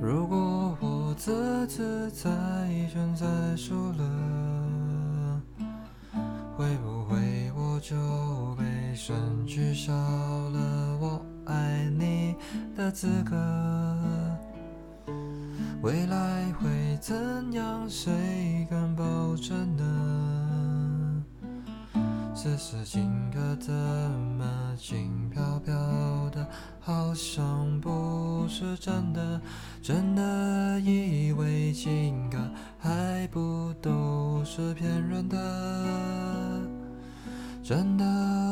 如果我自自在全在输了，会不会我就被神取消了我爱你的资格？未来会怎样？谁敢保证呢？此时情歌怎么轻飘飘的，好像不是真的？真的以为情歌还不都是骗人的？真的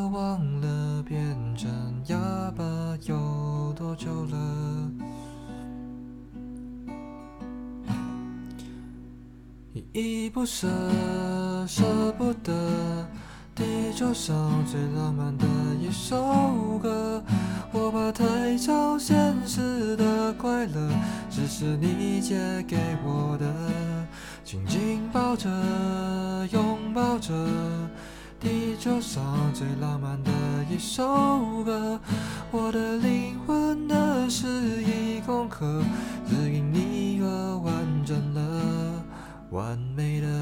忘了变成哑巴有多久了？依依不舍，舍不得，地球上最浪漫的现实的快乐，只是你借给我的。紧紧抱着，拥抱着，地球上最浪漫的一首歌。我的灵魂的诗意空壳，只因你而完整了。完美的，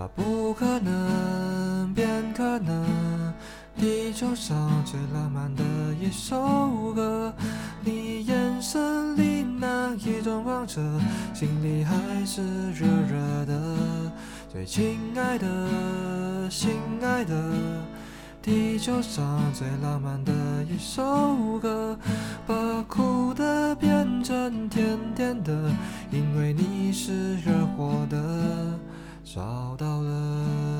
把不可能变可能。地球上最浪漫的一首歌，你眼神里那一种光泽，心里还是热热的。最亲爱的，心爱的。地球上最浪漫的一首歌，把苦的变成甜甜的，因为你是热火的，找到了。